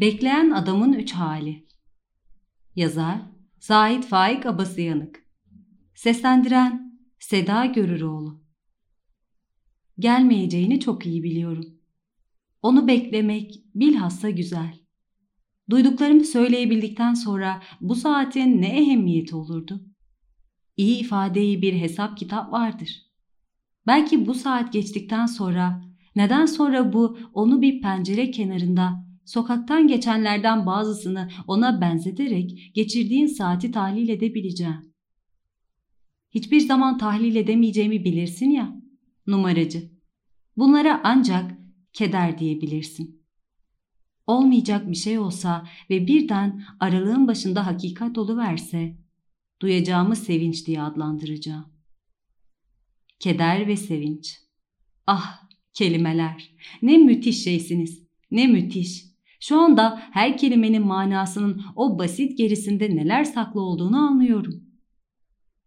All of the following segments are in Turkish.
Bekleyen adamın üç hali. Yazar Zahit Faik Abasıyanık. Seslendiren Seda Görüroğlu. Gelmeyeceğini çok iyi biliyorum. Onu beklemek bilhassa güzel. Duyduklarımı söyleyebildikten sonra bu saatin ne ehemmiyeti olurdu? İyi ifadeyi bir hesap kitap vardır. Belki bu saat geçtikten sonra, neden sonra bu onu bir pencere kenarında sokaktan geçenlerden bazısını ona benzeterek geçirdiğin saati tahlil edebileceğim. Hiçbir zaman tahlil edemeyeceğimi bilirsin ya, numaracı. Bunlara ancak keder diyebilirsin. Olmayacak bir şey olsa ve birden aralığın başında hakikat oluverse, duyacağımı sevinç diye adlandıracağım. Keder ve sevinç. Ah kelimeler, ne müthiş şeysiniz, ne müthiş. Şu anda her kelimenin manasının o basit gerisinde neler saklı olduğunu anlıyorum.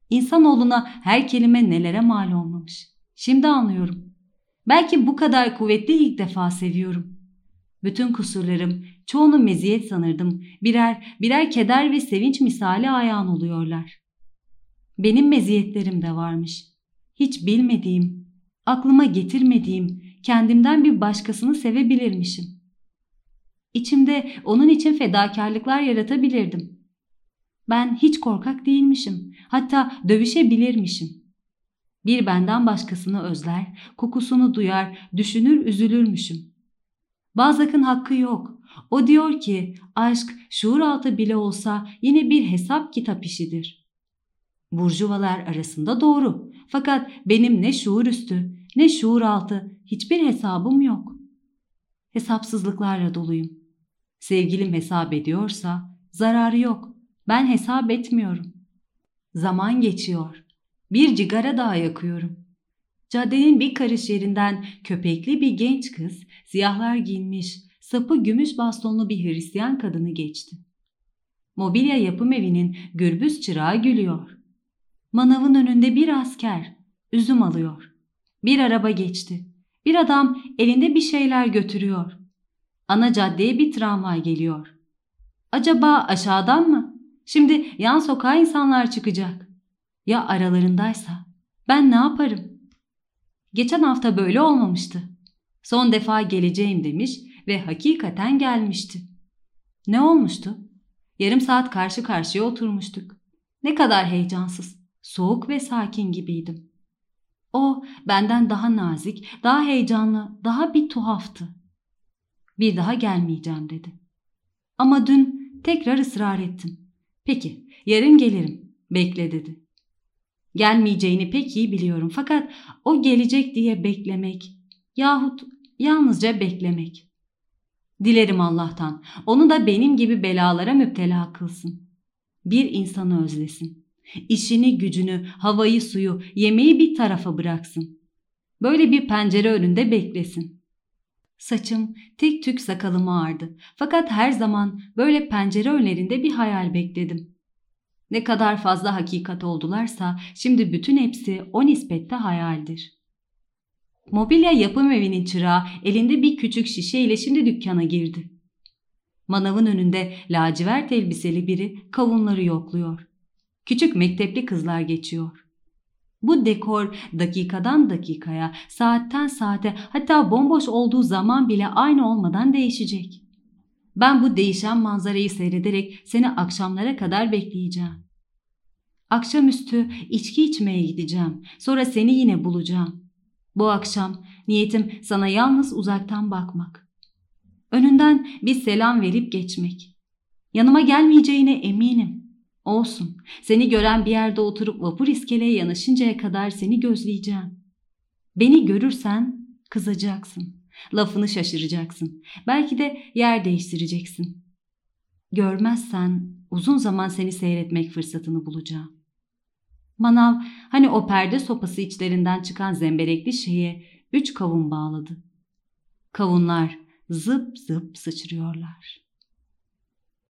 İnsanoğluna her kelime nelere mal olmamış. Şimdi anlıyorum. Belki bu kadar kuvvetli ilk defa seviyorum. Bütün kusurlarım, çoğunu meziyet sanırdım. Birer, birer keder ve sevinç misali ayağın oluyorlar. Benim meziyetlerim de varmış. Hiç bilmediğim, aklıma getirmediğim, kendimden bir başkasını sevebilirmişim. İçimde onun için fedakarlıklar yaratabilirdim. Ben hiç korkak değilmişim. Hatta dövüşebilirmişim. Bir benden başkasını özler, kokusunu duyar, düşünür, üzülürmüşüm. Bazak'ın hakkı yok. O diyor ki aşk şuur altı bile olsa yine bir hesap kitap işidir. Burjuvalar arasında doğru. Fakat benim ne şuur üstü ne şuur altı hiçbir hesabım yok. Hesapsızlıklarla doluyum. Sevgilim hesap ediyorsa zararı yok. Ben hesap etmiyorum. Zaman geçiyor. Bir cigara daha yakıyorum. Caddenin bir karış yerinden köpekli bir genç kız, siyahlar giyinmiş, sapı gümüş bastonlu bir Hristiyan kadını geçti. Mobilya yapım evinin gürbüz çırağı gülüyor. Manavın önünde bir asker, üzüm alıyor. Bir araba geçti. Bir adam elinde bir şeyler götürüyor. Ana caddeye bir tramvay geliyor. Acaba aşağıdan mı? Şimdi yan sokağa insanlar çıkacak. Ya aralarındaysa? Ben ne yaparım? Geçen hafta böyle olmamıştı. Son defa geleceğim demiş ve hakikaten gelmişti. Ne olmuştu? Yarım saat karşı karşıya oturmuştuk. Ne kadar heyecansız, soğuk ve sakin gibiydim. O benden daha nazik, daha heyecanlı, daha bir tuhaftı. Bir daha gelmeyeceğim dedi. Ama dün tekrar ısrar ettim. Peki, yarın gelirim. Bekle dedi. Gelmeyeceğini pek iyi biliyorum fakat o gelecek diye beklemek yahut yalnızca beklemek. Dilerim Allah'tan onu da benim gibi belalara müptela kılsın. Bir insanı özlesin. İşini, gücünü, havayı, suyu, yemeği bir tarafa bıraksın. Böyle bir pencere önünde beklesin. Saçım tek tük sakalımı ağardı. Fakat her zaman böyle pencere önlerinde bir hayal bekledim. Ne kadar fazla hakikat oldularsa şimdi bütün hepsi o nispette hayaldir. Mobilya yapım evinin çırağı elinde bir küçük şişe ile şimdi dükkana girdi. Manavın önünde lacivert elbiseli biri kavunları yokluyor. Küçük mektepli kızlar geçiyor. Bu dekor dakikadan dakikaya, saatten saate hatta bomboş olduğu zaman bile aynı olmadan değişecek. Ben bu değişen manzarayı seyrederek seni akşamlara kadar bekleyeceğim. Akşamüstü içki içmeye gideceğim. Sonra seni yine bulacağım. Bu akşam niyetim sana yalnız uzaktan bakmak. Önünden bir selam verip geçmek. Yanıma gelmeyeceğine eminim. Olsun. Seni gören bir yerde oturup vapur iskeleye yanaşıncaya kadar seni gözleyeceğim. Beni görürsen kızacaksın. Lafını şaşıracaksın. Belki de yer değiştireceksin. Görmezsen uzun zaman seni seyretmek fırsatını bulacağım. Manav hani o perde sopası içlerinden çıkan zemberekli şeye üç kavun bağladı. Kavunlar zıp zıp sıçrıyorlar.